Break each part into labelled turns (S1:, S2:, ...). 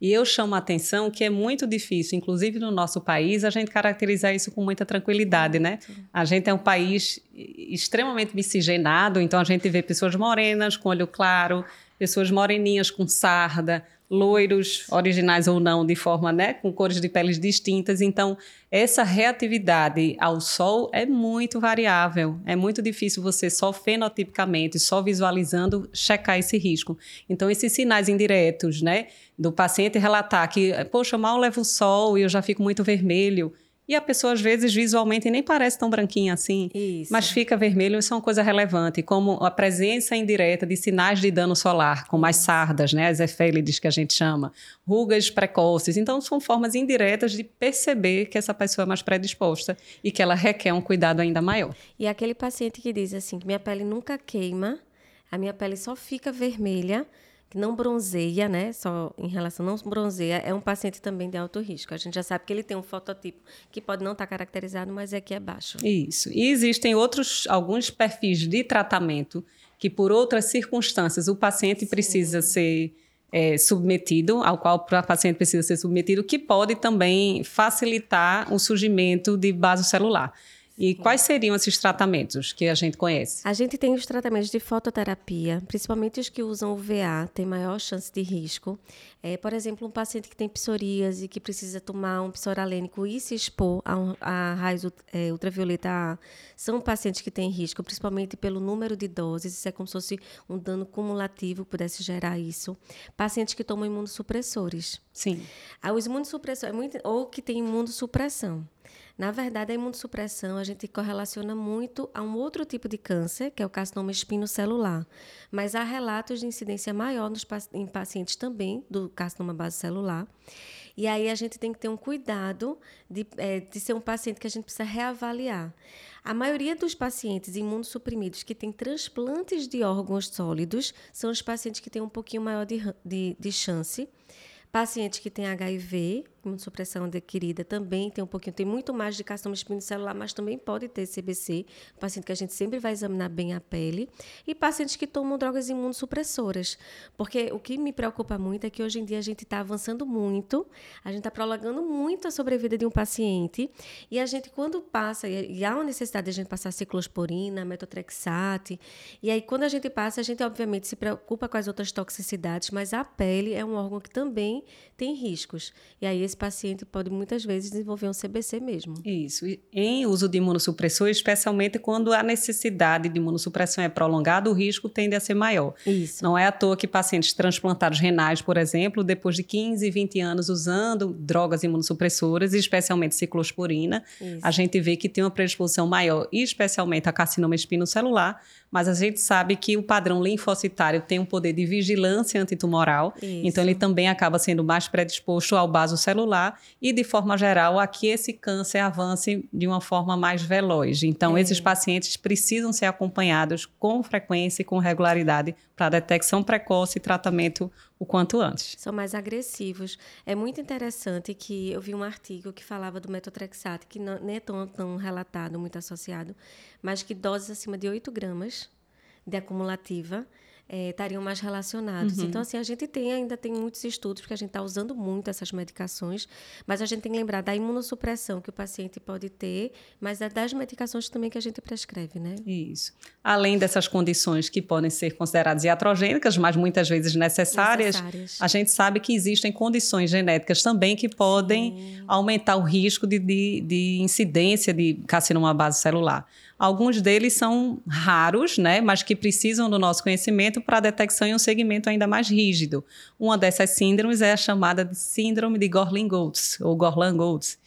S1: E eu chamo a atenção que é muito difícil, inclusive no nosso país, a gente caracterizar isso com muita tranquilidade, né? A gente é um país extremamente miscigenado, então a gente vê pessoas morenas com olho claro, pessoas moreninhas com sarda, loiros, originais ou não, de forma, né, com cores de peles distintas. Então, essa reatividade ao sol é muito variável. É muito difícil você só fenotipicamente, só visualizando, checar esse risco. Então, esses sinais indiretos, né, do paciente relatar que, poxa, mal levo o sol e eu já fico muito vermelho e a pessoa, às vezes, visualmente nem parece tão branquinha assim,
S2: Isso.
S1: mas fica vermelho. Isso é uma coisa relevante, como a presença indireta de sinais de dano solar, como as sardas, né, as efélides que a gente chama, rugas precoces. Então, são formas indiretas de perceber que essa pessoa é mais predisposta e que ela requer um cuidado ainda maior.
S2: E aquele paciente que diz assim, que minha pele nunca queima, a minha pele só fica vermelha, que não bronzeia, né? Só em relação não bronzeia, é um paciente também de alto risco. A gente já sabe que ele tem um fototipo que pode não estar caracterizado, mas é que é baixo.
S1: Isso. E existem outros alguns perfis de tratamento que por outras circunstâncias o paciente Sim. precisa ser é, submetido, ao qual o paciente precisa ser submetido, que pode também facilitar o surgimento de base celular. E quais seriam esses tratamentos que a gente conhece?
S2: A gente tem os tratamentos de fototerapia, principalmente os que usam o VA, tem maior chance de risco. É, por exemplo, um paciente que tem psoríase e que precisa tomar um psoralênico e se expor a, um, a raios é, ultravioleta A, são pacientes que têm risco, principalmente pelo número de doses. Isso é como se fosse um dano cumulativo pudesse gerar isso. Pacientes que tomam imunossupressores.
S1: Sim.
S2: Ah, os imunossupressores, é ou que tem imunossupressão. Na verdade, a imunossupressão a gente correlaciona muito a um outro tipo de câncer, que é o carcinoma espinocelular. Mas há relatos de incidência maior nos, em pacientes também do carcinoma base celular. E aí a gente tem que ter um cuidado de, é, de ser um paciente que a gente precisa reavaliar. A maioria dos pacientes imunossuprimidos que têm transplantes de órgãos sólidos são os pacientes que têm um pouquinho maior de, de, de chance. Pacientes que têm HIV, imunossupressão adquirida também tem um pouquinho, tem muito mais de carcinoma espinocelular, mas também pode ter CBC, paciente que a gente sempre vai examinar bem a pele, e pacientes que tomam drogas imunossupressoras, porque o que me preocupa muito é que hoje em dia a gente está avançando muito, a gente está prolongando muito a sobrevida de um paciente, e a gente quando passa, e há uma necessidade de a gente passar ciclosporina, metotrexate, e aí quando a gente passa, a gente obviamente se preocupa com as outras toxicidades, mas a pele é um órgão que também tem riscos, e aí esse esse paciente pode muitas vezes desenvolver um CBC mesmo.
S1: Isso. Em uso de imunossupressor, especialmente quando a necessidade de imunossupressão é prolongada, o risco tende a ser maior.
S2: Isso.
S1: Não é à toa que pacientes transplantados renais, por exemplo, depois de 15, 20 anos usando drogas imunossupressoras, especialmente ciclosporina, Isso. a gente vê que tem uma predisposição maior, especialmente a carcinoma espinocelular, mas a gente sabe que o padrão linfocitário tem um poder de vigilância antitumoral, Isso. então ele também acaba sendo mais predisposto ao baso celular e, de forma geral, a que esse câncer avance de uma forma mais veloz. Então, é. esses pacientes precisam ser acompanhados com frequência e com regularidade para detecção precoce e tratamento o quanto antes.
S2: São mais agressivos. É muito interessante que eu vi um artigo que falava do metotrexate, que não, nem é tão, tão relatado, muito associado, mas que doses acima de 8 gramas de acumulativa é, estariam mais relacionados. Uhum. Então, assim, a gente tem ainda tem muitos estudos, porque a gente está usando muito essas medicações, mas a gente tem que lembrar da imunossupressão que o paciente pode ter, mas é das medicações também que a gente prescreve, né?
S1: Isso. Além dessas condições que podem ser consideradas iatrogênicas, mas muitas vezes necessárias, necessárias. a gente sabe que existem condições genéticas também que podem Sim. aumentar o risco de, de, de incidência de carcinoma base celular. Alguns deles são raros, né, mas que precisam do nosso conhecimento para a detecção em um segmento ainda mais rígido. Uma dessas síndromes é a chamada de síndrome de Gorlin-Goltz, ou Gorlin-Goltz,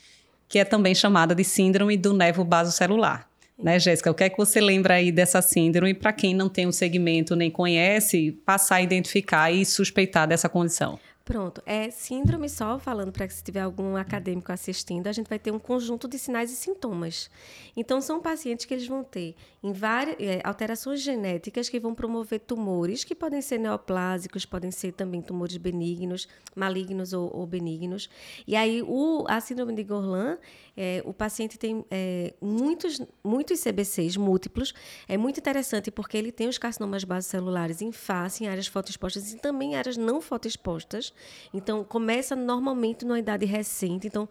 S1: que é também chamada de síndrome do nevo basocelular. Né, Jéssica? O que é que você lembra aí dessa síndrome? Para quem não tem um segmento nem conhece, passar a identificar e suspeitar dessa condição.
S2: Pronto, é síndrome só, falando para que se tiver algum acadêmico assistindo, a gente vai ter um conjunto de sinais e sintomas. Então, são pacientes que eles vão ter várias, é, alterações genéticas que vão promover tumores, que podem ser neoplásicos, podem ser também tumores benignos, malignos ou, ou benignos. E aí, o, a síndrome de Gorlin, é, o paciente tem é, muitos, muitos CBCs múltiplos. É muito interessante porque ele tem os carcinomas basocelulares em face, em áreas fotoexpostas e também em áreas não fotoexpostas. Então, começa normalmente numa idade recente. Então,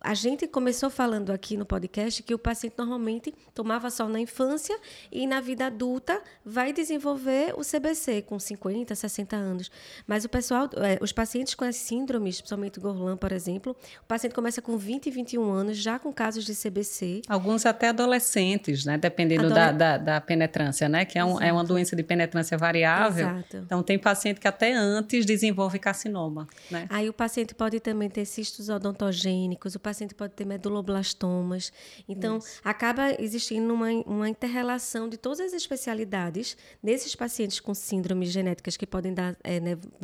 S2: a gente começou falando aqui no podcast que o paciente normalmente tomava sol na infância e na vida adulta vai desenvolver o CBC com 50, 60 anos. Mas o pessoal, é, os pacientes com as síndromes, principalmente o Gorlan, por exemplo, o paciente começa com 20, 21 anos, já com casos de CBC.
S1: Alguns até adolescentes, né? Dependendo Adole... da, da, da, penetrância, né? Que é, um, é, uma doença de penetrância variável. Exato. Então, tem paciente que até antes desenvolve carcinoma, né?
S2: Aí o paciente pode também ter cistos odontogênicos, o paciente pode ter meduloblastomas. Então, Isso. acaba existindo uma, uma interrelação de todas as especialidades desses pacientes com síndromes genéticas que podem dar é,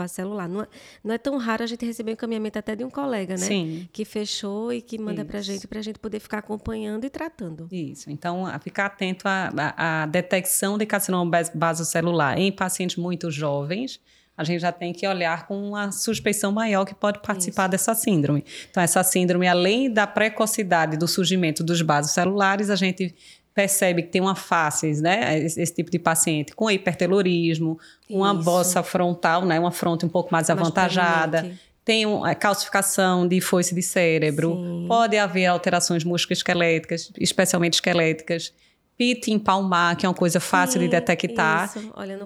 S2: celular. Não é, não é tão raro a gente receber um encaminhamento até de um colega, né?
S1: Sim.
S2: Que fechou e que manda para a gente, para a gente poder ficar acompanhando e tratando.
S1: Isso. Então, ficar atento à, à detecção de carcinoma basocelular em pacientes muito jovens a gente já tem que olhar com uma suspeição maior que pode participar Isso. dessa síndrome. Então, essa síndrome, além da precocidade do surgimento dos vasos celulares, a gente percebe que tem uma face, né, esse, esse tipo de paciente com hipertelorismo, uma bossa frontal, né, uma fronte um pouco mais, mais avantajada, tem uma calcificação de foice de cérebro, Sim. pode haver alterações musculoesqueléticas, especialmente esqueléticas, pit empalmar, que é uma coisa fácil Sim, de detectar.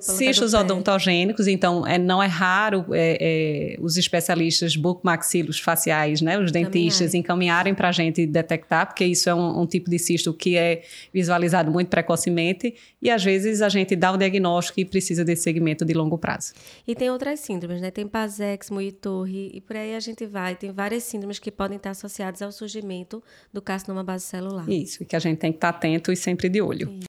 S1: Cistos odontogênicos, então é, não é raro é, é, os especialistas bucomaxilos faciais, né, os dentistas, encaminharem para a gente detectar, porque isso é um, um, tipo de cisto que é visualizado muito precocemente e às vezes a gente dá o diagnóstico e precisa desse segmento de longo prazo.
S2: E tem outras síndromes, né? Tem Pasex, Muitorre e por aí a gente vai. Tem várias síndromes que podem estar associadas ao surgimento do carcinoma base celular.
S1: Isso, que a gente tem que estar atento e sempre de olho.